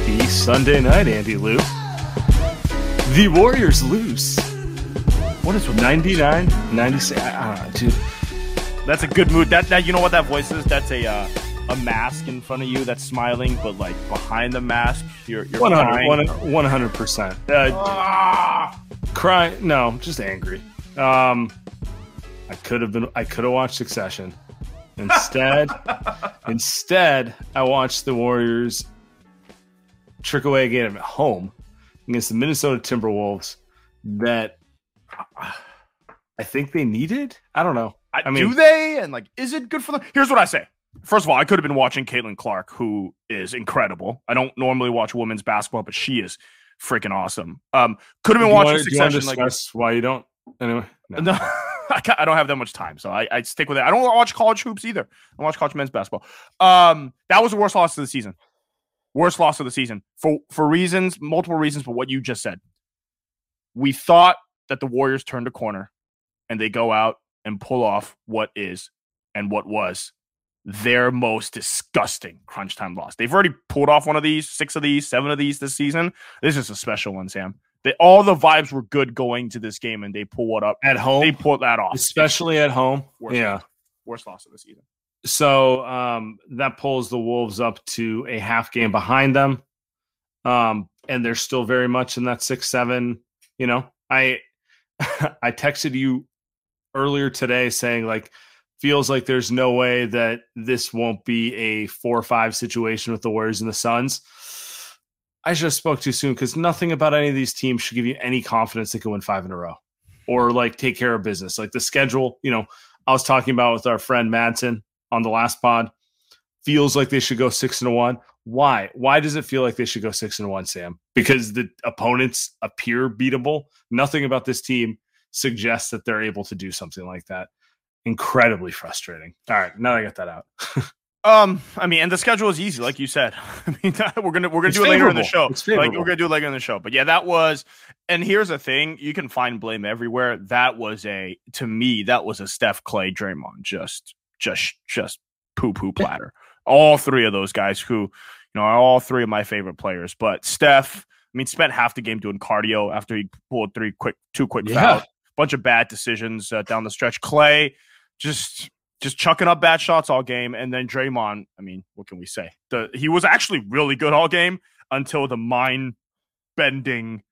Happy Sunday night, Andy Liu. The Warriors lose. What is with 99, 96? I know, dude. That's a good mood. That that you know what that voice is? That's a uh, a mask in front of you that's smiling, but like behind the mask, you're you're 100, crying. 100 percent. Uh, Ah! cry? No, just angry. Um, I could have been. I could have watched Succession. Instead, instead, I watched the Warriors trick away a game at home against the Minnesota Timberwolves. That I think they needed. I don't know. I, I mean- do they? And like, is it good for them? Here's what I say. First of all, I could have been watching Caitlin Clark, who is incredible. I don't normally watch women's basketball, but she is freaking awesome. Um, could have been watching wanna- do you wanna Succession. Like, why you don't? Anyway, no. no, I, I don't have that much time, so I, I stick with it. I don't watch college hoops either. I watch college men's basketball. Um, that was the worst loss of the season. Worst loss of the season for for reasons, multiple reasons, but what you just said. We thought that the Warriors turned a corner, and they go out and pull off what is and what was their most disgusting crunch time loss. They've already pulled off one of these, six of these, seven of these this season. This is a special one, Sam. They, all the vibes were good going to this game, and they pull what up at home, they pulled that off. especially at home. Worst Yeah. loss. worst loss of the season. So um, that pulls the Wolves up to a half game behind them, um, and they're still very much in that six seven. You know, I I texted you earlier today saying like feels like there's no way that this won't be a four or five situation with the Warriors and the Suns. I just spoke too soon because nothing about any of these teams should give you any confidence they can win five in a row or like take care of business. Like the schedule, you know, I was talking about with our friend Madsen on the last pod. Feels like they should go six and one. Why? Why does it feel like they should go six and one, Sam? Because the opponents appear beatable. Nothing about this team suggests that they're able to do something like that. Incredibly frustrating. All right, now I got that out. Um, I mean, and the schedule is easy, like you said. I mean, we're gonna we're gonna It's do it later in the show. Like we're gonna do it later in the show. But yeah, that was. And here's the thing: you can find blame everywhere. That was a to me that was a Steph Klay Draymond just just just poo poo platter. all three of those guys who you know are all three of my favorite players. But Steph, I mean, spent half the game doing cardio after he pulled three quick two quick Yeah. fouls. Bunch of bad decisions uh, down the stretch. Klay just just chucking up bad shots all game, and then Draymond. I mean, what can we say? The he was actually really good all game until the mind bending.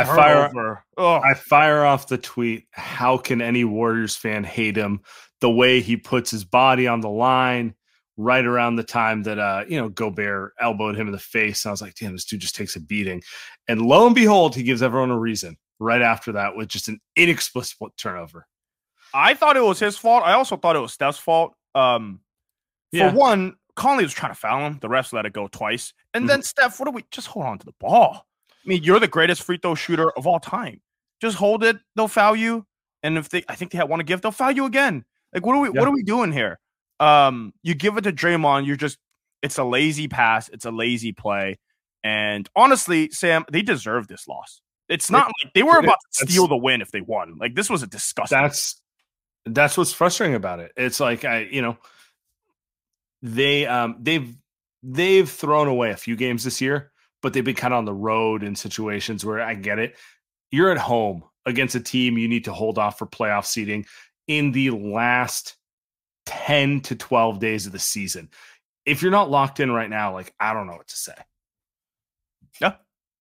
I fire. I fire off the tweet. How can any Warriors fan hate him? The way he puts his body on the line right around the time that uh, you know, Gobert elbowed him in the face. And I was like, damn, this dude just takes a beating. And lo and behold, he gives everyone a reason right after that with just an inexplicable turnover. I thought it was his fault. I also thought it was Steph's fault. Um, Yeah. For one, Conley was trying to foul him. The refs let it go twice. And Mm-hmm. then Steph, what do we just hold on to the ball? I mean, you're the greatest free throw shooter of all time. Just hold it. They'll foul you. And if they, I think they want one to give, they'll foul you again. Like, what are we, Yeah. what are we doing here? Um, you give it to Draymond. You're just, it's a lazy pass. It's a lazy play. And honestly, Sam, they deserve this loss. It's not like they were about to steal the win if they won. Like this was a disgusting. That's that's what's frustrating about it. It's like I, you know, they um they've they've thrown away a few games this year, but they've been kind of on the road in situations where I get it. You're at home against a team you need to hold off for playoff seeding in the last 10 to 12 days of the season. If you're not locked in right now, like I don't know what to say. Yeah.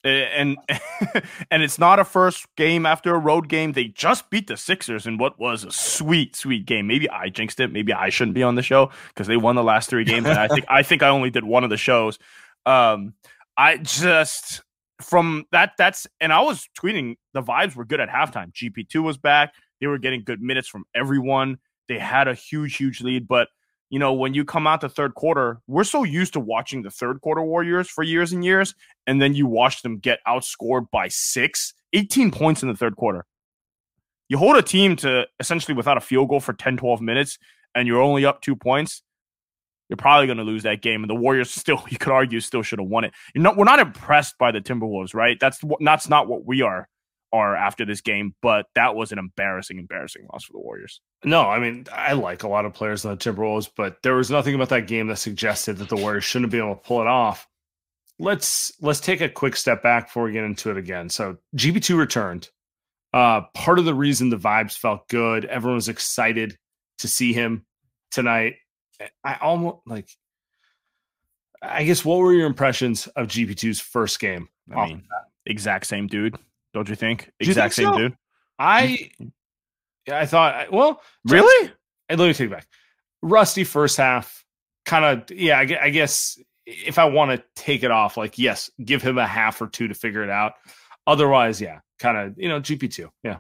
And and it's not a first game after a road game. They just beat the Sixers in what was a sweet, sweet game. Maybe I jinxed it. Maybe I shouldn't be on the show because they won the last three games. And I think I think I only did one of the shows. Um, I just from that that's and I was tweeting the vibes were good at halftime. GP2 was back. They were getting good minutes from everyone. They had a huge, huge lead, but you know, when you come out the third quarter, we're so used to watching the third quarter Warriors for years and years, and then you watch them get outscored by six, 18 points in the third quarter. You hold a team to essentially without a field goal for 10, 12 minutes, and you're only up two points you're probably going to lose that game. And the Warriors still, you could argue, still should have won it. You know, we're not impressed by the Timberwolves, right? That's that's not what we are are after this game. But that was an embarrassing, embarrassing loss for the Warriors. No, I mean, I like a lot of players on the Timberwolves, but there was nothing about that game that suggested that the Warriors shouldn't be able to pull it off. Let's let's take a quick step back before we get into it again. So GP2 returned. Uh, part of the reason the vibes felt good, everyone was excited to see him tonight I almost like. I guess what were your impressions of GP2's first game? I mean, exact same dude, don't you think? Exact you think same so? dude. I yeah, I thought well, really? Just, let me take it back. Rusty first half, kind of yeah. I, I guess if I want to take it off, like yes, give him a half or two to figure it out. Otherwise, yeah, kind of you know GP two, yeah.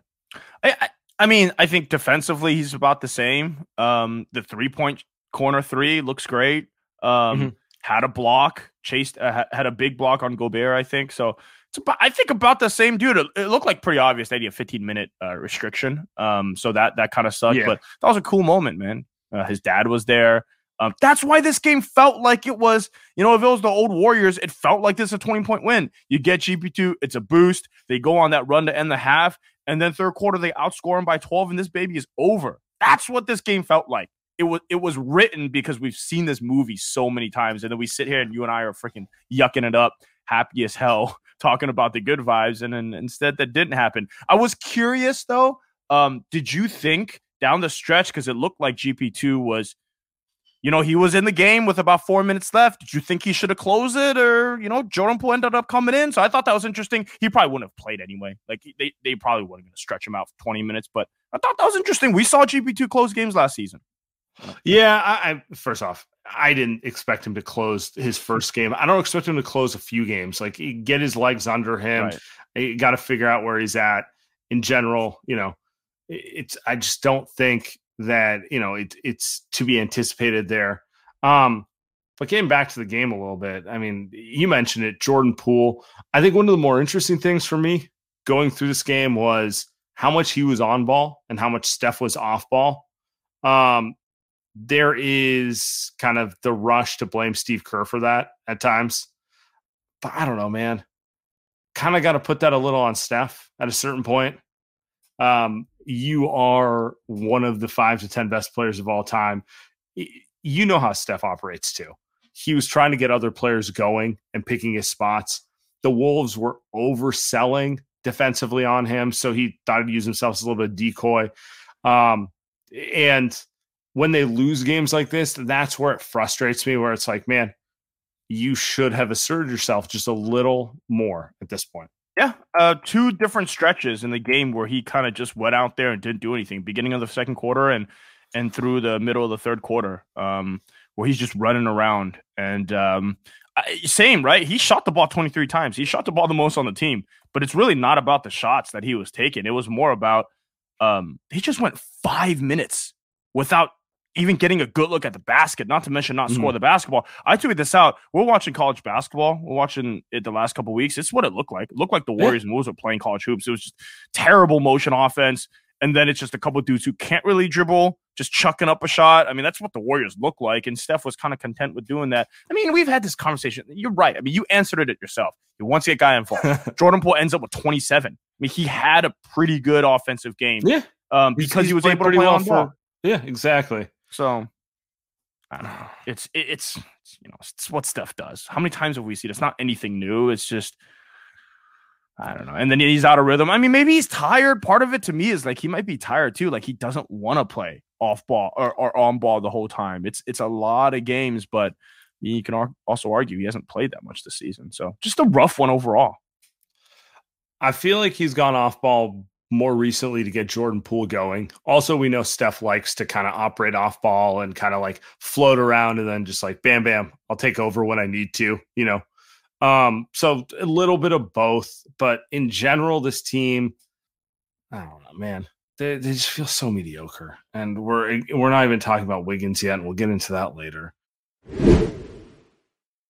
I, I I mean, I think defensively he's about the same. Um, the three point corner three looks great. Um, mm-hmm. Had a block, chased, uh, had a big block on Gobert, I think. So it's about, I think about the same dude. It, it looked like pretty obvious that he had a 15 minute uh, restriction. Um, so that that kind of sucked, yeah. but that was a cool moment, man. Uh, his dad was there. Um, that's why this game felt like it was, you know, if it was the old Warriors, it felt like this a 20 point win. You get GP2, it's a boost. They go on that run to end the half, and then third quarter, they outscore them by 12, and this baby is over. That's what this game felt like it was it was written because we've seen this movie so many times, and then we sit here and you and I are freaking yucking it up, happy as hell, talking about the good vibes, and then instead that didn't happen. I was curious though. Um, did you think down the stretch because it looked like GP two was, you know, he was in the game with about four minutes left. Did you think he should have closed it, or you know, Jordan Poole ended up coming in? So I thought that was interesting. He probably wouldn't have played anyway. Like they they probably weren't going to stretch him out for twenty minutes, but I thought that was interesting. We saw GP two close games last season. Yeah, I, I, first off, I didn't expect him to close his first game. I don't expect him to close a few games. Like get his legs under him. Right. Got to figure out where he's at. In general, you know, it's. I just don't think that you know it, it's to be anticipated there. Um, but getting back to the game a little bit, I mean, you mentioned it, Jordan Poole. I think one of the more interesting things for me going through this game was how much he was on ball and how much Steph was off ball. Um, there is kind of the rush to blame Steve Kerr for that at times. But I don't know, man. Kind of got to put that a little on Steph at a certain point. Um, you are one of the five to 10 best players of all time. You know how Steph operates too. He was trying to get other players going and picking his spots. The Wolves were overselling defensively on him, so he thought he'd use himself as a little bit of decoy. Um, and when they lose games like this, that's where it frustrates me, where it's like, man, you should have asserted yourself just a little more at this point. Yeah, uh, two different stretches in the game where he kind of just went out there and didn't do anything. Beginning of the second quarter and and through the middle of the third quarter, um, where he's just running around and um, same right. He shot the ball twenty three times. He shot the ball the most on the team, but it's really not about the shots that he was taking. It was more about um, he just went five minutes without even getting a good look at the basket, not to mention not score mm. the basketball. I tweeted this out. We're watching college basketball. We're watching it the last couple weeks. It's what it looked like. It looked like the Warriors yeah. moves were playing college hoops. It was just terrible motion offense. And then it's just a couple dudes who can't really dribble, just chucking up a shot. I mean, that's what the Warriors look like. And Steph was kind of content with doing that. I mean, we've had this conversation. You're right. I mean, you answered it yourself. You want to get guy involved. Jordan Poole ends up with 27 I mean, he had a pretty good offensive game. Yeah. Um, because He's- he was able to play well on ball. Yeah, exactly. So I don't know. It's it- it's it's, you know it's what Steph does. How many times have we seen? it? It's not anything new. It's just I don't know. And then he's out of rhythm. I mean, maybe he's tired. Part of it to me is like he might be tired too. Like he doesn't want to play off ball or, or on ball the whole time. It's it's a lot of games, but you can also argue he hasn't played that much this season. So just a rough one overall. I feel like he's gone off ball more recently to get Jordan Poole going. Also, we know Steph likes to kind of operate off ball and kind of like float around and then just like bam, bam, I'll take over when I need to, you know. Um, so a little bit of both, but in general, this team, I don't know, man. They, they just feel so mediocre, and we're we're not even talking about Wiggins yet, and we'll get into that later.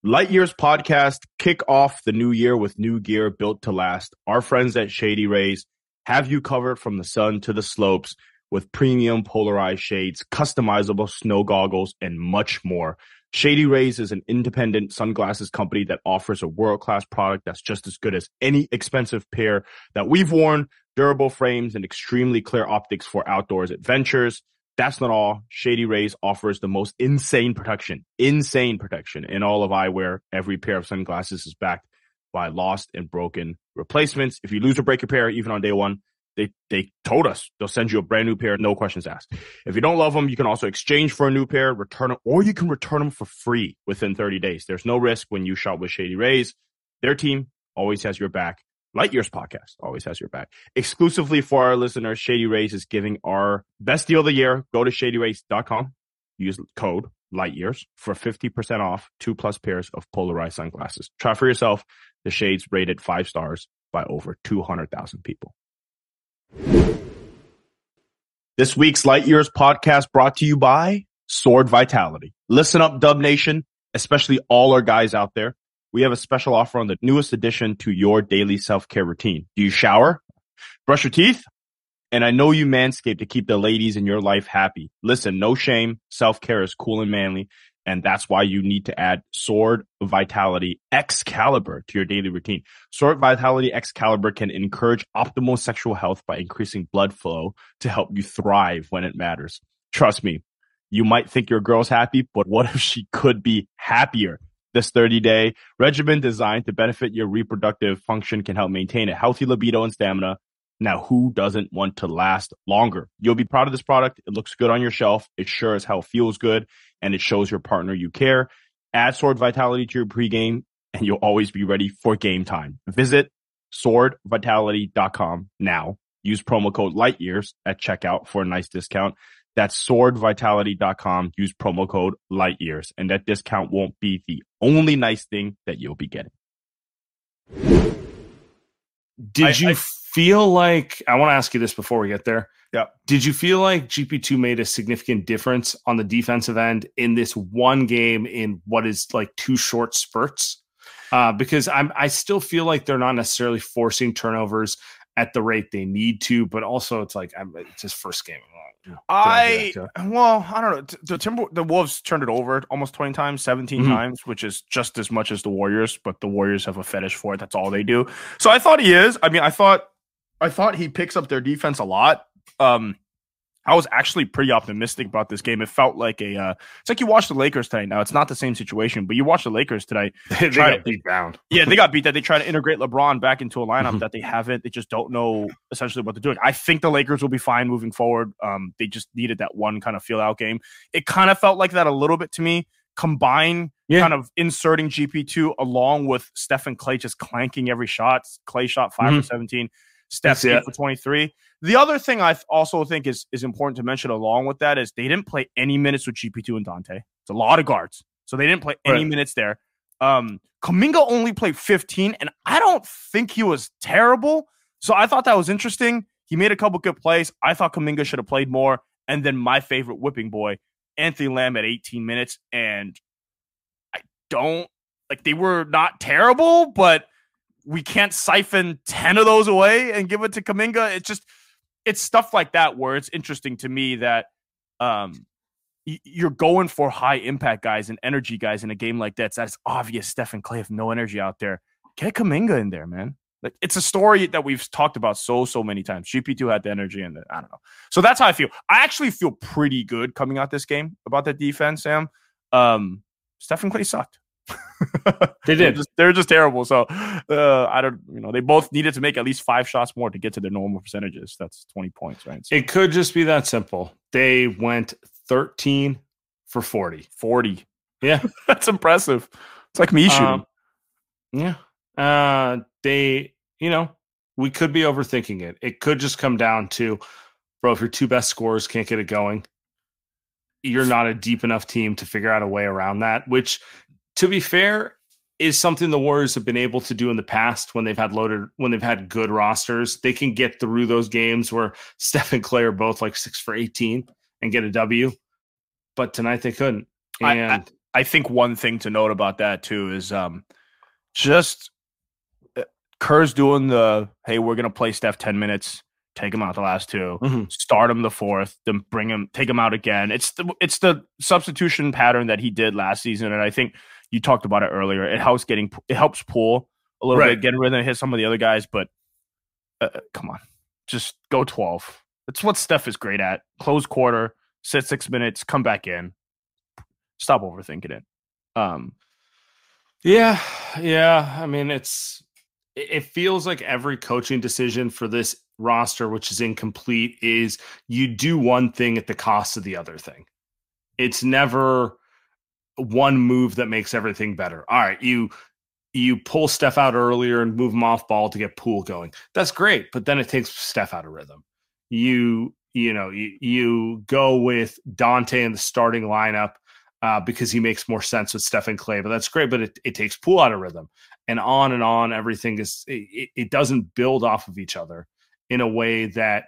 Light Years podcast kick off the new year with new gear built to last. Our friends at Shady Rays have you covered from the sun to the slopes with premium polarized shades, customizable snow goggles, and much more. Shady Rays is an independent sunglasses company that offers a world class product that's just as good as any expensive pair that we've worn, durable frames, and extremely clear optics for outdoors adventures. That's not all. Shady Rays offers the most insane protection, insane protection in all of eyewear. Every pair of sunglasses is backed by lost and broken replacements. If you lose or break a pair, even on day one, they, they told us they'll send you a brand new pair, no questions asked. If you don't love them, you can also exchange for a new pair, return them, or you can return them for free within 30 days. There's no risk when you shop with Shady Rays. Their team always has your back. Light Years podcast always has your back. Exclusively for our listeners, Shady Rays is giving our best deal of the year. Go to shadyrays.com. Use code Light Years for 50% off two plus pairs of polarized sunglasses. Try for yourself. The shades rated five stars by over 200,000 people. This week's Light Years podcast brought to you by Sword Vitality. Listen up, Dub Nation, especially all our guys out there. We have a special offer on the newest addition to your daily self-care routine. Do you shower? Brush your teeth? And I know you manscape to keep the ladies in your life happy. Listen, no shame. Self-care is cool and manly. And that's why you need to add Sword Vitality Excalibur to your daily routine. Sword Vitality Excalibur can encourage optimal sexual health by increasing blood flow to help you thrive when it matters. Trust me, you might think your girl's happy, but what if she could be happier? This 30 day regimen designed to benefit your reproductive function can help maintain a healthy libido and stamina. Now, who doesn't want to last longer? You'll be proud of this product. It looks good on your shelf. It sure as hell feels good and it shows your partner you care. Add Sword Vitality to your pregame and you'll always be ready for game time. Visit swordvitality.com now. Use promo code LIGHTYEARS at checkout for a nice discount. That's swordvitality.com. Use promo code LIGHTYEARS and that discount won't be the only nice thing that you'll be getting. Did I- you I- feel like I want to ask you this before we get there? Yeah. Did you feel like GP2 made a significant difference on the defensive end in this one game in what is like two short spurts? Uh, because I'm I still feel like they're not necessarily forcing turnovers at the rate they need to, but also it's like I'm, it's his first game. I well, I don't know. The Timber the Wolves turned it over almost 20 times, 17 Mhm. times, which is just as much as the Warriors, but the Warriors have a fetish for it. That's all they do. So I thought he is. I mean, I thought I thought he picks up their defense a lot. Um I was actually pretty optimistic about this game. It felt like a uh it's like you watch the Lakers tonight. Now it's not the same situation, but you watch the Lakers tonight. they Try got to- beat down. Yeah, they got beat that. They try to integrate LeBron back into a lineup Mhm. that they haven't. They just don't know essentially what they're doing. I think the Lakers will be fine moving forward. Um, they just needed that one kind of feel out game. It kind of felt like that a little bit to me. Combine Yeah. kind of inserting GP2 along with Stephen Klay just clanking every shot. Klay shot 5 for 17. Steph That's eight for 23. The other thing I also think is, is important to mention along with that is they didn't play any minutes with GP2 and Donte. It's a lot of guards. So they didn't play any Right. minutes there. Um, Kuminga only played 15, and I don't think he was terrible. So I thought that was interesting. He made a couple good plays. I thought Kuminga should have played more. And then my favorite whipping boy, Anthony Lamb at 18 minutes. And I don't like they were not terrible, but we can't siphon 10 of those away and give it to Kuminga. It's just it's stuff like that where it's interesting to me that um you're going for high impact guys and energy guys in a game like that. That's obvious. Stephen Klay have no energy out there. Get Kuminga in there, man. Like it's a story that we've talked about so so many times. GP2 had the energy and the, I don't know. So that's how I feel. I actually feel pretty good coming out this game about the defense, Sam. Um, Stephen Klay sucked. They did. They're just, they're just terrible. So uh, I don't, you know, they both needed to make at least five shots more to get to their normal percentages. That's 20 points, right? So It could just be that simple. They went 13 for 40. 40. Yeah. That's impressive. It's like me shooting. Um, yeah. Uh, they, you know, we could be overthinking it. It could just come down to, bro, if your two best scorers can't get it going, you're not a deep enough team to figure out a way around that, which, to be fair, is something the Warriors have been able to do in the past when they've had loaded, when they've had good rosters. They can get through those games where Steph and Klay are both like six for 18 and get a W. But tonight they couldn't. And I- I think one thing to note about that too is um just uh, Kerr's doing the hey, we're gonna play Steph 10 minutes, take him out the last two, Mhm. start him the fourth, then bring him, take him out again. It's the it's the substitution pattern that he did last season, and I think you talked about it earlier. It helps getting it helps pull a little Right. bit, getting rid of hit some of the other guys, but uh, come on, just go 12. That's what Steph is great at. Close quarter, sit six minutes, come back in. Stop overthinking it. Um, Yeah, yeah. I mean, it's it it feels like every coaching decision for this roster, which is incomplete, is you do one thing at the cost of the other thing. It's never one move that makes everything better. All right, you you pull Steph out earlier and move him off ball to get Poole going. That's great, but then it takes Steph out of rhythm. You you know you, you go with Donte in the starting lineup uh, because he makes more sense with Stephen Klay. But that's great. But it, it takes Poole out of rhythm, and on and on. Everything is it, it doesn't build off of each other in a way that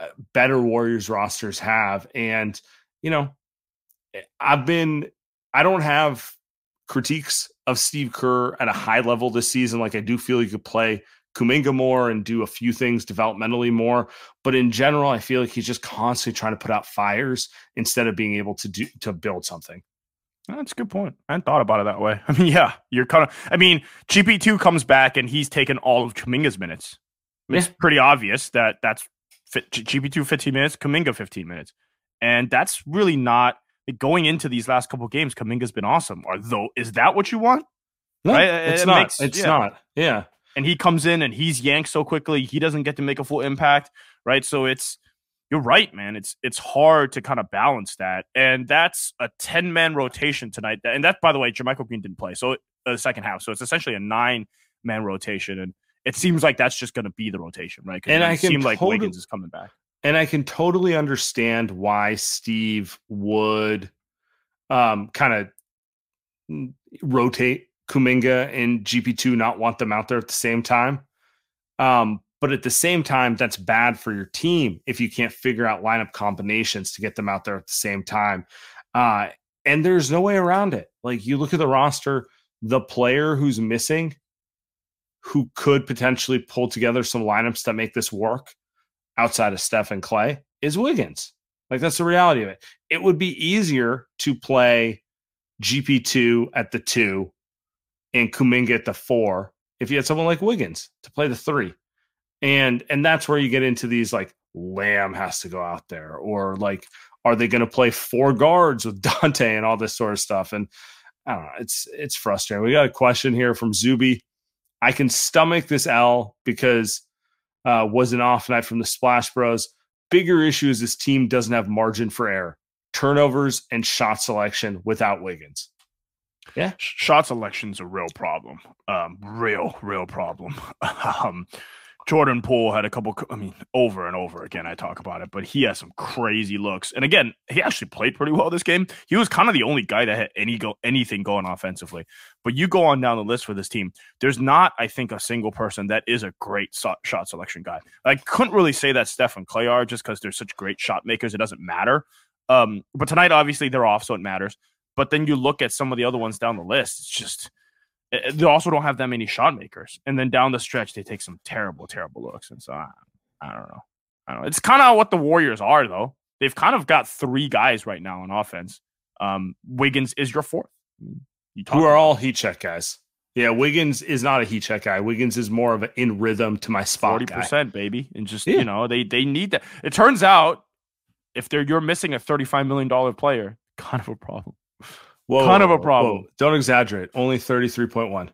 uh, better Warriors rosters have. And you know, I've been I don't have critiques of Steve Kerr at a high level this season. Like I do feel he could play Kuminga more and do a few things developmentally more. But in general, I feel like he's just constantly trying to put out fires instead of being able to do to build something. that's a good point. I hadn't thought about it that way. I mean, yeah, you're kind of. I mean, GP2 comes back and he's taken all of Kuminga's minutes. It's Yeah. pretty obvious that that's fit, GP2 15 minutes, Kuminga 15 minutes, and that's really not going into these last couple games. Kuminga's been awesome. Or though, is that what you want? No, Right? it's It not. makes- it's yeah. not. Yeah. and he comes in and he's yanked so quickly he doesn't get to make a full impact right so it's you're right man it's it's hard to kind of balance that and that's a 10 man rotation tonight and that by the way JaMychal Green didn't play so uh, the second half so it's essentially a nine man rotation and it seems like that's just going to be the rotation right? And it I can seem like Wiggins is coming back And I can totally understand why Steve would um, kind of rotate Kuminga and GP2, not want them out there at the same time. Um, but at the same time, that's bad for your team if you can't figure out lineup combinations to get them out there at the same time. Uh, and there's no way around it. Like you look at the roster, the player who's missing, who could potentially pull together some lineups that make this work outside of Steph and Klay is Wiggins. Like that's the reality of it. It would be easier to play GP2 at the two and Kuminga at the four if you had someone like Wiggins to play the three. And and that's where you get into these like Lamb has to go out there, or like, are they going to play four guards with Donte and all this sort of stuff? And I don't know. It's it's frustrating. We got a question here from Zuby. I can stomach this L because uh, was an off night from the Splash Bros. Bigger issue is this team doesn't have margin for error, turnovers, and shot selection without Wiggins. Yeah, shot selection's a real problem. Um, real, real problem. um, Jordan Poole had a couple. I mean, over and over again, I talk about it, but he has some crazy looks. And again, he actually played pretty well this game. He was kind of the only guy that had any go anything going offensively. But you go on down the list for this team. There's not, I think, a single person that is a great shot selection guy. I couldn't really say that Steph and Klay are just because they're such great shot makers. It doesn't matter. Um, but tonight, obviously, they're off, so it matters. But then you look at some of the other ones down the list. It's just they also don't have that many shot makers. And then down the stretch, they take some terrible, terrible looks. And so I, I don't know. I don't know. It's kind of what the Warriors are, though. They've kind of got three guys right now on offense. Um, Wiggins is your fourth. You Who are all heat check guys? Yeah, Wiggins is not a heat check guy. Wiggins is more of an in rhythm to my spot Forty guy. percent, baby, and just Yeah. you know they they need that. It turns out if they're you're missing a thirty five million dollar player, kind of a problem. Whoa, Kind of a whoa, whoa. problem. Don't exaggerate. Only thirty three point one.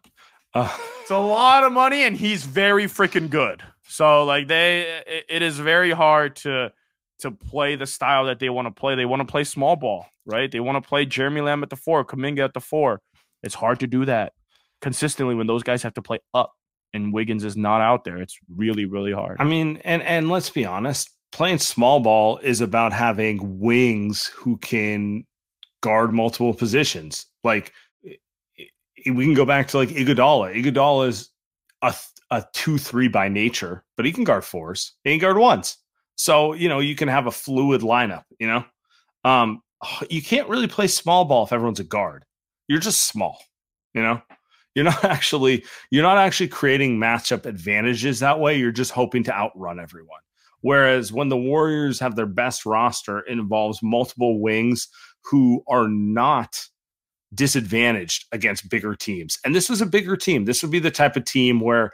Uh, It's a lot of money, and he's very freaking good. So like they, it, it is very hard to to play the style that they want to play. They want to play small ball, right? They want to play Jeremy Lamb at the four, Kuminga at the four. It's hard to do that consistently when those guys have to play up and Wiggins is not out there. It's really really hard. I mean, and and let's be honest, playing small ball is about having wings who can guard multiple positions. Like we can go back to like Iguodala. Iguodala is a a two three by nature, but he can guard fours. He can guard ones. So you know you can have a fluid lineup. You know, um, you can't really play small ball if everyone's a guard. You're just small. You know, you're not actually you're not actually creating matchup advantages that way. You're just hoping to outrun everyone. Whereas when the Warriors have their best roster, it involves multiple wings who are not disadvantaged against bigger teams. And this was a bigger team. This would be the type of team where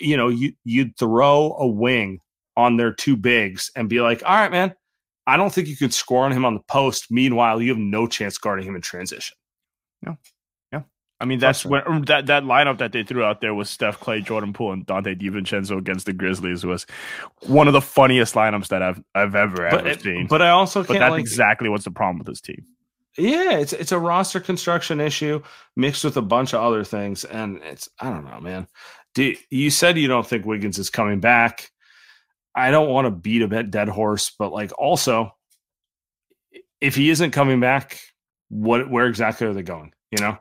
you know you you'd throw a wing on their two bigs and be like, "All right, man, I don't think you could score on him on the post. Meanwhile, you have no chance guarding him in transition." I mean, that's when that that lineup that they threw out there was Steph, Klay, Jordan Poole, and Donte DiVincenzo against the Grizzlies was one of the funniest lineups that I've I've ever But, ever seen. but I also But that's like exactly what's the problem with this team. Yeah, it's it's a roster construction issue mixed with a bunch of other things, and it's I don't know, man. Do, you said you don't think Wiggins is coming back. I don't want to beat a dead horse, but like also, if he isn't coming back, what where exactly are they going? You know,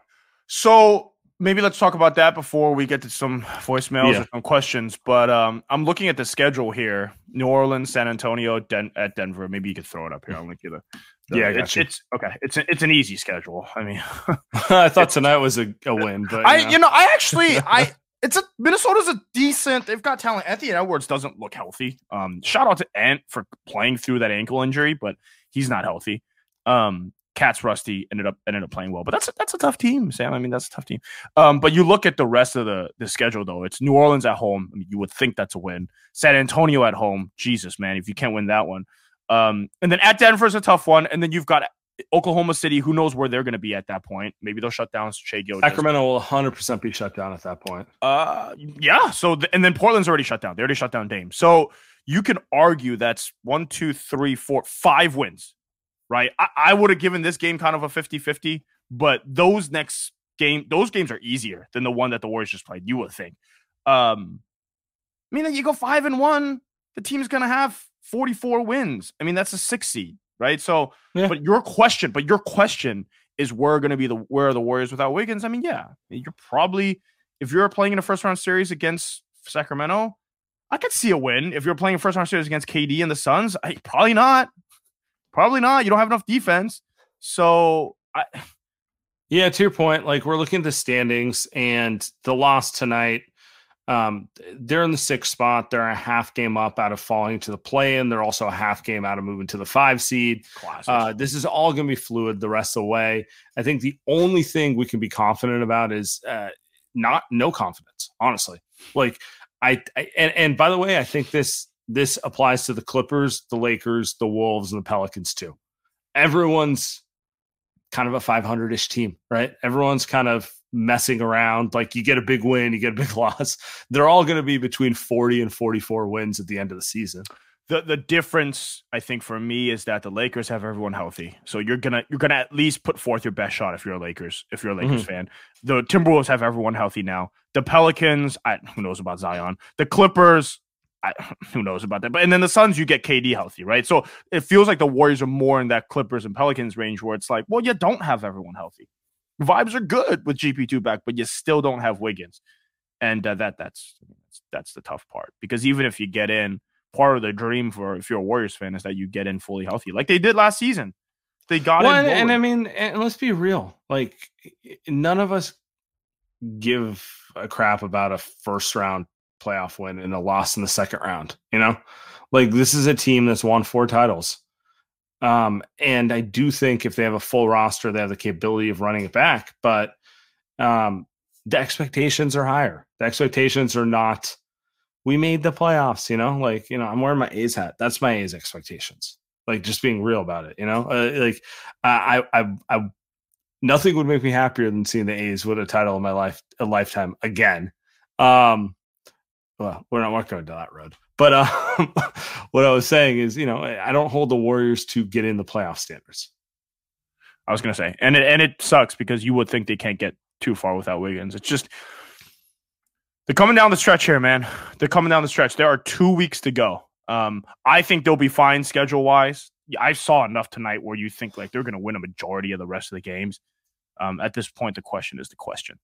So maybe let's talk about that before we get to some voicemails Yeah. or some questions. But um, I'm looking at the schedule here: New Orleans, San Antonio, Den- at Denver. Maybe you could throw it up here. I'll link you the. the- Yeah, I it's, you. it's okay. It's a, it's an easy schedule. I mean, I thought tonight was a, a win, but I you know. you know I actually I it's a Minnesota's a decent. They've got talent. Anthony Edwards doesn't look healthy. Um, shout out to Ant for playing through that ankle injury, but he's not healthy. Um, KAT's rusty ended up ended up playing well, but that's a, that's a tough team, Sam. I mean, that's a tough team. Um, but you look at the rest of the the schedule though. It's New Orleans at home. I mean, you would think that's a win. San Antonio at home. Jesus, man, if you can't win that one. Um, and then at Denver is a tough one, and then you've got Oklahoma City. Who knows where they're going to be at that point? Maybe they'll shut down Shai Gilgeous. Sacramento will 100 percent be shut down at that point. Uh, yeah. So th- and then Portland's already shut down. They already shut down Dame. So you can argue that's one, two, three, four, five wins, right? I, I would have given this game kind of a 50-50, but those next game, those games are easier than the one that the Warriors just played. You would think. Um, I mean, you go five and one, the team's gonna have 44 wins. I mean, that's a six seed, right? So, Yeah. but your question, but your question is where are going to be the where are the Warriors without Wiggins? I mean, yeah, you're probably if you're playing in a first round series against Sacramento, I could see a win. If you're playing a first round series against KD and the Suns, I, probably not. Probably not. You don't have enough defense. So I, Yeah, to your point, like we're looking at the standings and the loss tonight. Um, they're in the sixth spot. They're a half game up out of falling to the play in. They're also a half game out of moving to the five seed. Uh, this is all going to be fluid the rest of the way. I think the only thing we can be confident about is uh, not no confidence. Honestly, like I, I and and by the way, I think this this applies to the Clippers, the Lakers, the Wolves, and the Pelicans too. Everyone's kind of a 500 ish team, right? Everyone's kind of messing around. Like you get a big win, you get a big loss. They're all going to be between 40 and 44 wins at the end of the season. the the difference I think for me is that the Lakers have everyone healthy. So you're gonna you're gonna at least put forth your best shot if you're a Lakers if you're a Lakers mm-hmm. fan. The Timberwolves have everyone healthy now. The Pelicans, I, who knows about Zion? The Clippers, I, who knows about that? But and then the Suns, you get KD healthy, right? So it feels like the Warriors are more in that Clippers and Pelicans range where it's like, well, you don't have everyone healthy. Vibes are good with GP2 back, but you still don't have Wiggins, and uh, that that's that's the tough part because even if you get in, part of the dream for if you're a Warriors fan is that you get in fully healthy, like they did last season. They got Well, in, and, and I mean, and let's be real. Like, none of us give a crap about a first round playoff win and a loss in the second round. You know, like this is a team that's won four titles. Um, and I do think if they have a full roster, they have the capability of running it back. But um, the expectations are higher. The expectations are not. We made the playoffs, you know. Like you know, I'm wearing my A's hat. That's my A's expectations. Like just being real about it, you know. Uh, like I, I, I, nothing would make me happier than seeing the A's win a title in my life, a lifetime again. Um, well, we're not going down that road. But um, what I was saying is, you know, I don't hold the Warriors to get in the playoff standards. I was going to say, and it, and it sucks because you would think they can't get too far without Wiggins. It's just they're coming down the stretch here, man. They're coming down the stretch. There are two weeks to go. Um, I think they'll be fine schedule wise. I saw enough tonight where you think like they're going to win a majority of the rest of the games. Um, at this point, the question is the question.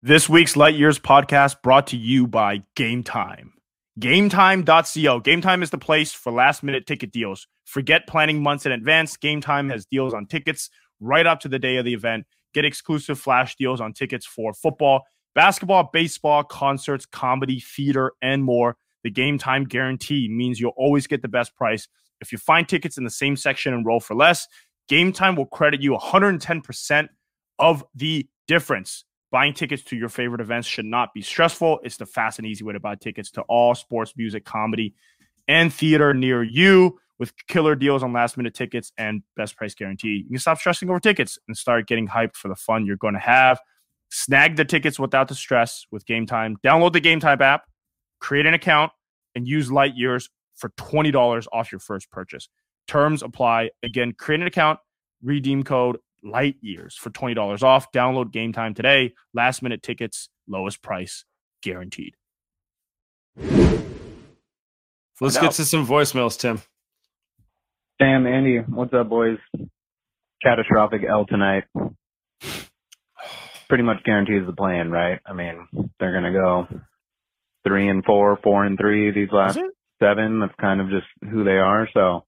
This week's Light Years podcast brought to you by Game Time. GameTime.co. Game Time is the place for last minute ticket deals. Forget planning months in advance. Game Time has deals on tickets right up to the day of the event. Get exclusive flash deals on tickets for football, basketball, baseball, concerts, comedy, theater, and more. The Game Time guarantee means you'll always get the best price. If you find tickets in the same section and roll for less, Game Time will credit you 110% of the difference. Buying tickets to your favorite events should not be stressful. It's the fast and easy way to buy tickets to all sports, music, comedy, and theater near you with killer deals on last minute tickets and best price guarantee. You can stop stressing over tickets and start getting hyped for the fun you're going to have. Snag the tickets without the stress with Game Time. Download the Game Time app, create an account, and use Light Years for $20 off your first purchase. Terms apply. Again, create an account, redeem code light years for $20 off. Download game time today. Last minute tickets, lowest price guaranteed. Let's get to some voicemails, Tim. Sam, Andy, what's up, boys? Catastrophic L tonight. Pretty much guarantees the plan, right? I mean, they're gonna go three and four, four and three these last seven. That's kind of just who they are. So,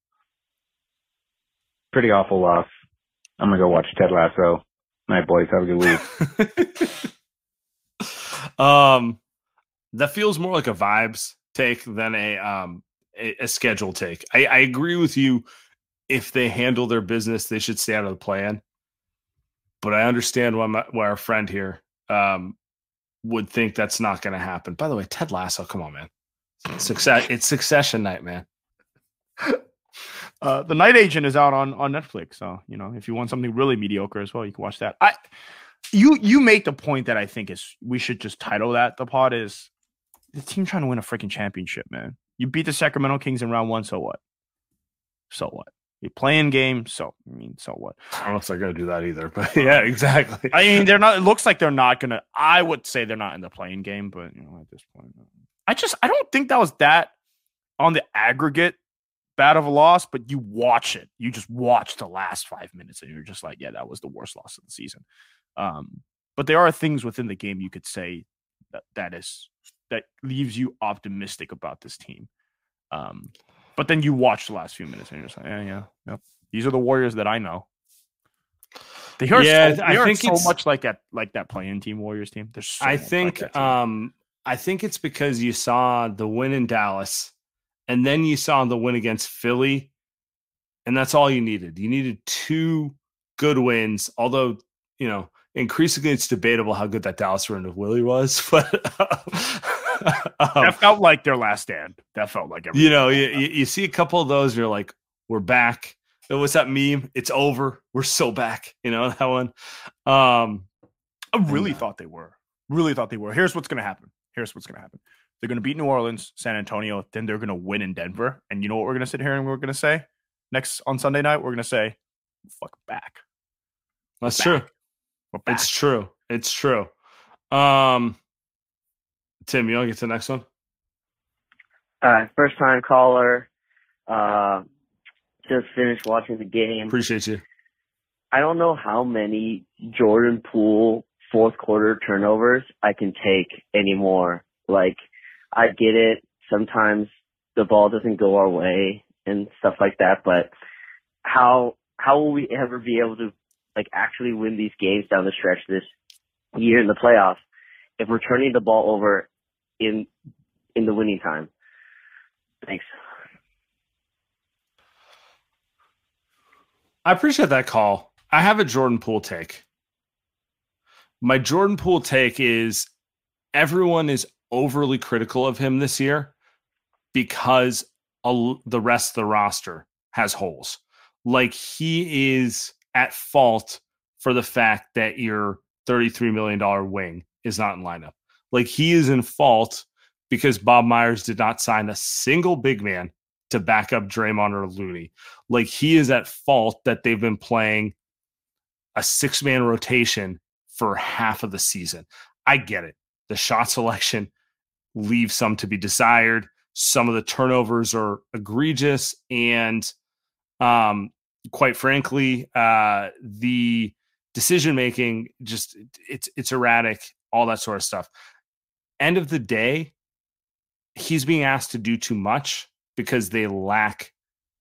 pretty awful loss. I'm gonna go watch Ted Lasso. Night, boys. Have a good week. um, that feels more like a vibes take than a um a, a schedule take. I, I agree with you. If they handle their business, they should stay out of the plan. But I understand why my, why our friend here um would think that's not going to happen. By the way, Ted Lasso, come on, man. Success. It's Succession night, man. Uh, the Night Agent is out on on Netflix, so you know if you want something really mediocre as well, you can watch that. I you you make the point that I think is we should just title that the pod is the team trying to win a freaking championship, man. You beat the Sacramento Kings in round one, so what? So what? You playing game, so I mean, so what? I don't know if they're gonna do that either, but yeah, exactly. I mean, they're not. It looks like they're not gonna. I would say they're not in the play in game, but you know, at this point, I just I don't think that was that on the aggregate bad of a loss, but you watch it. You just watch the last five minutes and you're just like, yeah, that was the worst loss of the season. Um, but there are things within the game you could say that that is that leaves you optimistic about this team. Um, but then you watch the last few minutes and you're just like, yeah, yeah, yep. These are the Warriors that I know. They are yeah, so, they I think so much like that, like that play in team Warriors team. There's so I think, like um, I think it's because you saw the win in Dallas and then you saw the win against Philly, and that's all you needed. You needed two good wins, although, you know, increasingly it's debatable how good that Dallas run of Willie was, but um, that felt like their last stand. That felt like you know, you, you, see a couple of those, you're like, we're back. What's that meme? It's over. We're so back. You know that one. Um, I really thought they were. Really thought they were. Here's what's gonna happen. Here's what's gonna happen. They're going to beat New Orleans, San Antonio. Then they're going to win in Denver. And you know what we're going to sit here and we're going to say next on Sunday night? We're going to say, "Fuck back." That's true. It's true. It's true. Um, Tim, you want to get to the next one? Uh, first time caller. Uh, just finished watching the game. Appreciate you. I don't know how many Jordan Poole fourth quarter turnovers I can take anymore. Like I get it. Sometimes the ball doesn't go our way and stuff like that, but how how will we ever be able to like actually win these games down the stretch this year in the playoffs if we're turning the ball over in in the winning time? Thanks. I appreciate that call. I have a Jordan Poole take. My Jordan Poole take is everyone is overly critical of him this year because a, the rest of the roster has holes. Like he is at fault for the fact that your $33 million wing is not in lineup. Like he is in fault because Bob Myers did not sign a single big man to back up Draymond or Looney. Like he is at fault that they've been playing a six man rotation for half of the season. I get it. The shot selection leaves some to be desired. Some of the turnovers are egregious. And um, quite frankly, uh, the decision making just it's it's erratic, all that sort of stuff. End of the day, he's being asked to do too much because they lack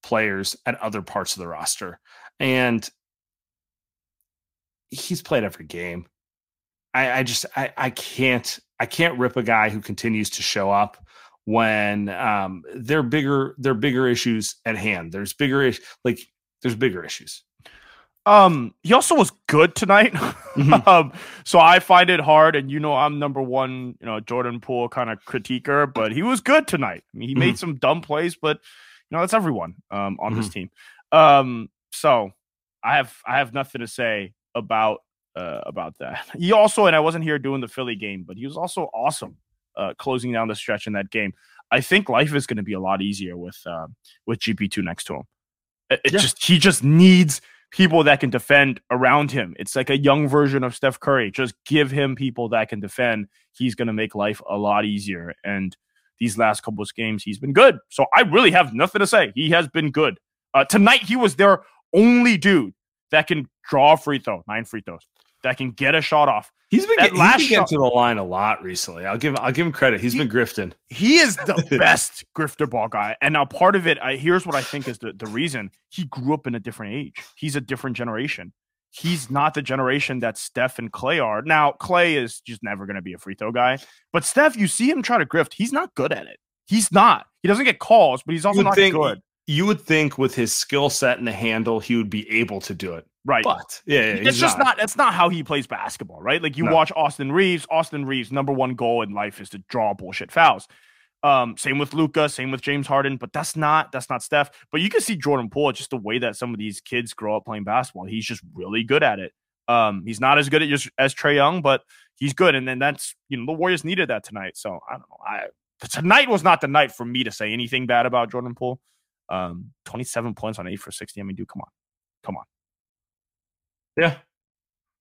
players at other parts of the roster. And he's played every game. I, I just I, I can't I can't rip a guy who continues to show up when um there are bigger there are bigger issues at hand. There's bigger is like there's bigger issues. Um, he also was good tonight. Mm-hmm. um, so I find it hard, and you know I'm number one, you know, Jordan Poole kind of critiquer, but he was good tonight. I mean, he mm-hmm. made some dumb plays, but you know, that's everyone um on mm-hmm. this team. Um, so I have I have nothing to say about uh about that. He also, and I wasn't here doing the Philly game, but he was also awesome uh closing down the stretch in that game. I think life is going to be a lot easier with uh with GP2 next to him. It, it yeah. just he just needs people that can defend around him. It's like a young version of Steph Curry. Just give him people that can defend. He's going to make life a lot easier. And these last couple of games, he's been good. So I really have nothing to say. He has been good. Uh, tonight, he was their only dude that can draw free throw, nine free throws, that can get a shot off. He's been, get, last he's been getting to the line a lot recently. I'll give I'll give him credit. He's he, been grifting. He is the best grifter ball guy. And now part of it, I, here's what I think is the, the reason he grew up in a different age. He's a different generation. He's not the generation that Steph and Klay are. Now, Klay is just never going to be a free throw guy. But Steph, you see him try to grift. He's not good at it. He's not. He doesn't get calls, but he's also not think, good. You would think with his skill set and the handle, he would be able to do it. Right. But yeah, yeah it's just not. not. That's not how he plays basketball, right? Like you no. watch Austin Reaves. Austin Reaves' number one goal in life is to draw bullshit fouls. Um, same with Luka, same with James Harden, but that's not that's not Steph. But you can see Jordan Poole just the way that some of these kids grow up playing basketball. He's just really good at it. Um, he's not as good at just as Trae Young, but he's good. And then that's you know the Warriors needed that tonight. So I don't know. I tonight was not the night for me to say anything bad about Jordan Poole. Um, 27 points on eight for 60. I mean, dude, come on, come on. Yeah.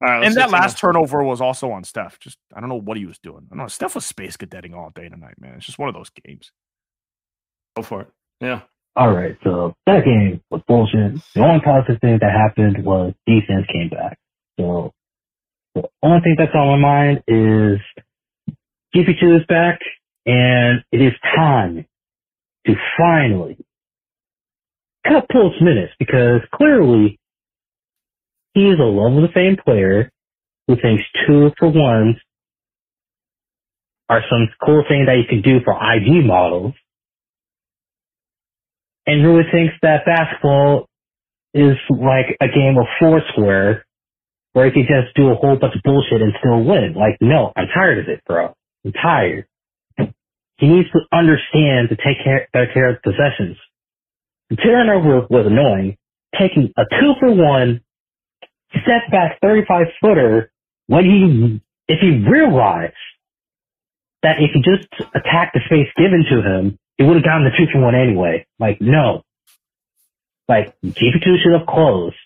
and that last turnover was also on Steph. Just I don't know what he was doing. I don't know. Steph was space cadetting all day tonight, man. It's just one of those games. Go for it. Yeah. All right. So that game was bullshit. The only positive thing that happened was defense came back. So the only thing that's on my mind is GP2 is back, and it is time to finally cut Poole's minutes because clearly he is a love of fame player who thinks two for ones are some cool thing that you can do for IG models and really thinks that basketball is like a game of Foursquare where you can just do a whole bunch of bullshit and still win. Like, no, I'm tired of it, bro. I'm tired. He needs to understand to take care, take care of possessions. The turnover was annoying. Taking a two for one step back 35 footer when he, if he realized that if he just attacked the space given to him, he would have gotten the two for one anyway. Like, no. Like, GP2 should have closed.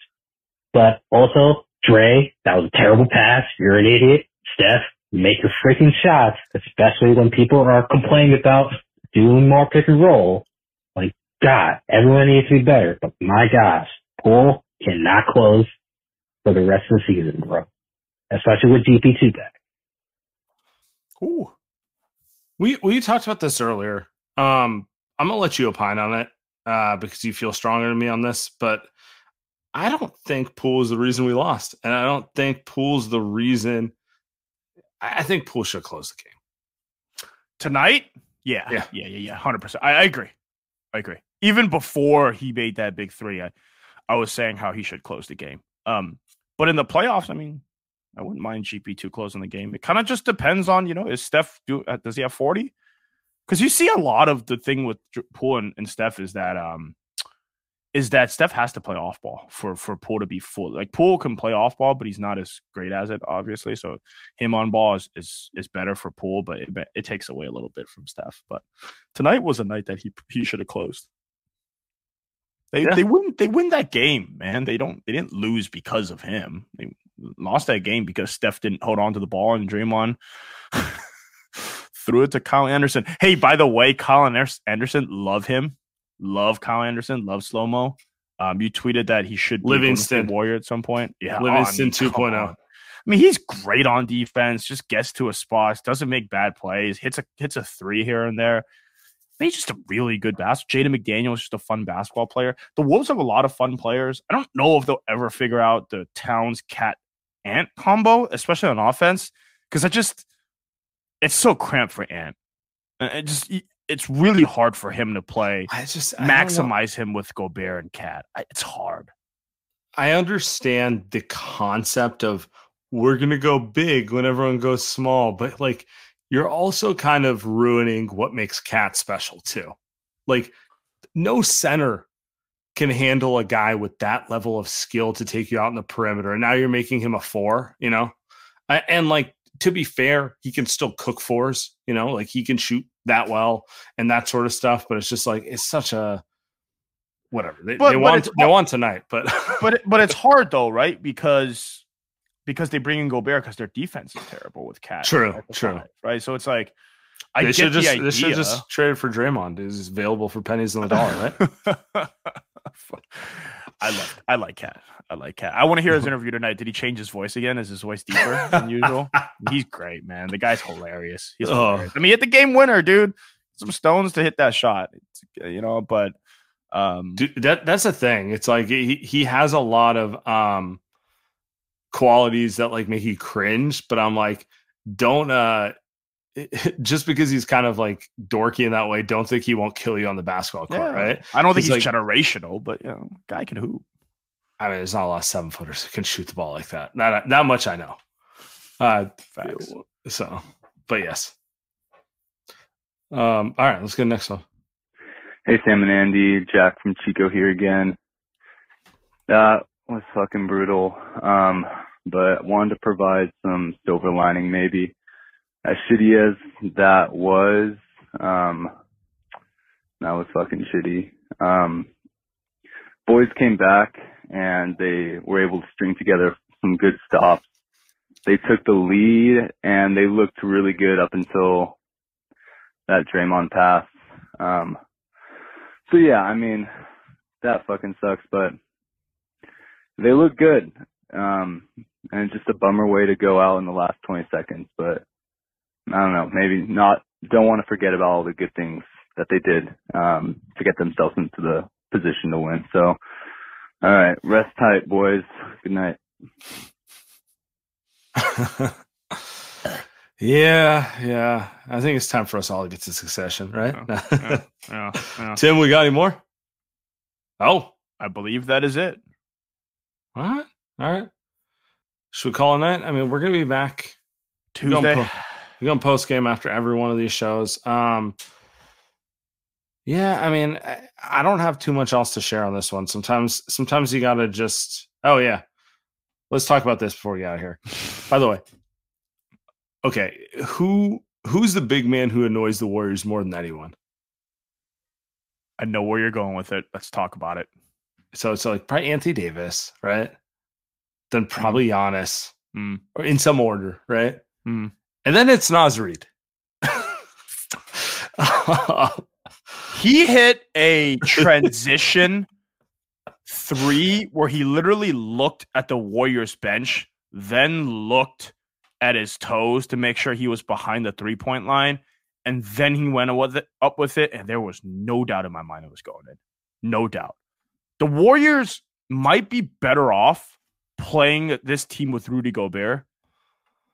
But also, Dre, that was a terrible pass. You're an idiot. Steph, make your freaking shots, especially when people are complaining about doing more pick and roll. Like, God, everyone needs to be better. But my gosh, Poole cannot close for the rest of the season, bro. Especially with GP2 back. Ooh. We we talked about this earlier. Um, I'm gonna let you opine on it uh, because you feel stronger than me on this, but I don't think Poole is the reason we lost, and I don't think Poole's the reason. I think Poole should close the game tonight. Yeah, yeah, yeah, yeah, yeah. Hundred percent. I, I agree. I agree. Even before he made that big three, I, I was saying how he should close the game. Um, but in the playoffs, I mean, I wouldn't mind GP2 closing the game. It kind of just depends on, you know, is Steph do uh, does he have 40? Because you see a lot of the thing with Poole and, and Steph is that um is that Steph has to play off ball for for Poole to be full. Like Poole can play off ball, but he's not as great as it, obviously. So him on ball is is, is better for Poole, but it, it takes away a little bit from Steph. But tonight was a night that he he should have closed. They yeah. they win they win that game, man. They don't they didn't lose because of him. They lost that game because Steph didn't hold on to the ball and Draymond threw it to Kyle Anderson. Hey, by the way, Colin Anderson, love him love Kyle Anderson, love slow mo. Um, you tweeted that he should be Livingston Warrior at some point. Yeah, Livingston oh, I mean, 2.0. I mean, he's great on defense. Just gets to a spot, doesn't make bad plays, hits a hits a three here and there. He's just a really good basketball. Jaden McDaniel is just a fun basketball player. The Wolves have a lot of fun players. I don't know if they'll ever figure out the Towns KAT Ant combo, especially on offense, because I just it's so cramped for Ant. It just it's really hard for him to play. I just I maximize him with Gobert and KAT. It's hard. I understand the concept of we're gonna go big when everyone goes small, but like you're also kind of ruining what makes KAT special too. Like no center can handle a guy with that level of skill to take you out in the perimeter. And now you're making him a four, you know? And like to be fair, he can still cook fours, you know, like he can shoot that well and that sort of stuff. But it's just like it's such a whatever they, but, they but want they want tonight, but but but it's hard though, right? Because because they bring in Gobert because their defense is terrible with KAT. True, true, right? So it's like I they should just the they should just trade for Draymond. Is available for pennies on the dollar, right? I like I like KAT. I like KAT. I want to hear his interview tonight. Did he change his voice again? Is his voice deeper than usual? He's great, man. The guy's hilarious. He's oh. hilarious. I mean, hit the game winner, dude. Some stones to hit that shot. It's, you know, but um, dude, that that's the thing. It's like he he has a lot of um qualities that like make you cringe, but I'm like, don't uh just because he's kind of like dorky in that way, don't think he won't kill you on the basketball court, yeah. right? I don't think he's, he's like, generational, but you know, guy can hoop. I mean, there's not a lot of seven footers that can shoot the ball like that. Not that much I know. Uh, Facts. So, but yes. Um, all right, let's get next one. Hey, Sam and Andy, Jack from Chico here again. That was fucking brutal. Um, but wanted to provide some silver lining maybe as shitty as that was, um, that was fucking shitty. Um, boys came back and they were able to string together some good stops. They took the lead and they looked really good up until that Draymond pass. Um, so yeah, I mean, that fucking sucks, but they look good. Um, and just a bummer way to go out in the last 20 seconds, but I don't know, maybe not, don't want to forget about all the good things that they did, um, to get themselves into the position to win. So, all right, rest tight, boys. Good night. yeah, yeah. I think it's time for us all to get to succession, right? Yeah, yeah, yeah, yeah. Tim, we got any more? Oh, I believe that is it. All right. All right. Should we call a night? I mean, we're going to be back Tuesday We're gonna post game after every one of these shows. Um, yeah, I mean, I don't have too much else to share on this one. Sometimes, sometimes you gotta just. Oh yeah, let's talk about this before we get out of here. By the way, okay, who who's the big man who annoys the Warriors more than anyone? I know where you're going with it. Let's talk about it. So it's so like probably Anthony Davis, right? Then probably mm. Giannis, mm. or in some order, right? Mm. And then it's Naz Reid. he hit a transition three where he literally looked at the Warriors bench, then looked at his toes to make sure he was behind the three point line. And then he went up with it, and there was no doubt in my mind it was going in. No doubt. The Warriors might be better off play in this team with Rudy Gobert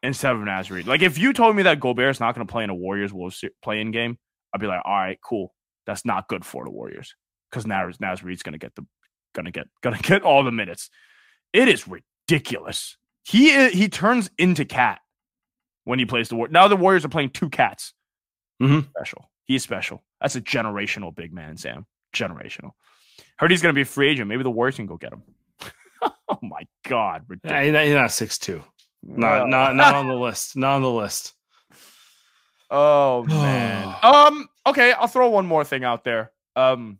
instead of Naz Reid. Like if you told me that Gobert's not going to play in a Warriors Wolves playing game, I'd be like, all right, cool. That's not good for the Warriors because Reid's going to get the going to get going to get all the minutes. It is ridiculous. He he turns into KAT when he plays the war. Now the Warriors are playing two KATs. Mhm. Special. He's special. That's a generational big man, Sam. Generational. Heard he's going to be a free agent. Maybe the Warriors can go get him. oh my God. Yeah, Ridiculous. he's not, he's not six two. Not not not on the list. Not on the list. Oh man. um. Okay, I'll throw one more thing out there. Um.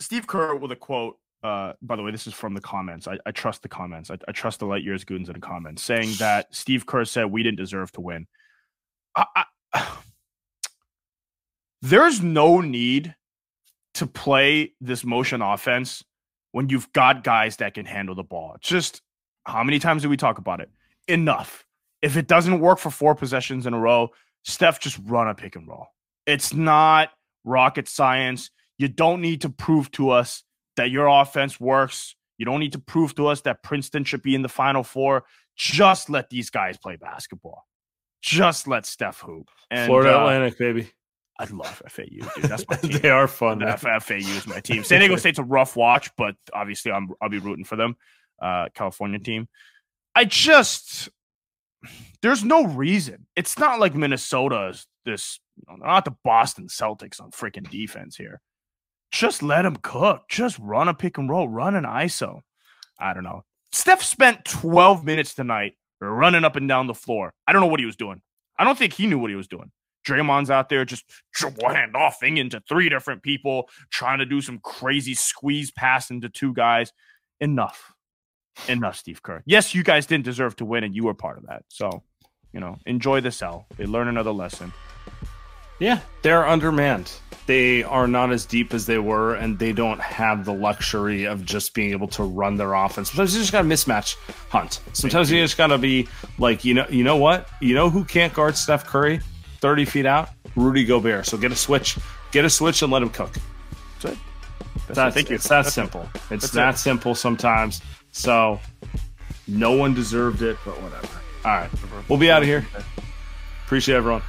Steve Kerr with a quote. Uh. By the way, this is from the comments. I, I trust the comments. I, I trust the light years goons in the comments saying that Steve Kerr said we didn't deserve to win. I, I, there's no need to play this motion offense when you've got guys that can handle the ball. Just how many times do we talk about it? Enough. If it doesn't work for four possessions in a row, Steph just run a pick and roll. It's not rocket science. You don't need to prove to us that your offense works. You don't need to prove to us that Princeton should be in the final four. Just let these guys play basketball. Just let Steph hoop. And, Florida uh, Atlantic, baby. I love FAU, dude. That's my team. they are fun. F- FAU is my team. San Diego State's a rough watch, but obviously I'm I'll be rooting for them. Uh, California team. I just there's no reason. It's not like Minnesota is this. You know, not the Boston Celtics on freaking defense here. Just let them cook. Just run a pick and roll. Run an ISO. I don't know. Steph spent 12 minutes tonight running up and down the floor. I don't know what he was doing. I don't think he knew what he was doing. Draymond's out there just hand offing into three different people, trying to do some crazy squeeze pass into two guys. Enough. Enough, Steve Kerr. Yes, you guys didn't deserve to win, and you were part of that. So, you know, enjoy the sell. They learn another lesson. Yeah, they're undermanned. They are not as deep as they were, and they don't have the luxury of just being able to run their offense. Sometimes you just got to mismatch hunt. Sometimes you just got to be like, you know, you know what? You know who can't guard Steph Curry thirty feet out? Rudy Gobert. So get a switch, get a switch, and let him cook. That's it. That's, Thank you. It's that That's it. simple. It's That's that it. simple sometimes. So no one deserved it, but whatever. All right, we'll be out of here. Appreciate everyone.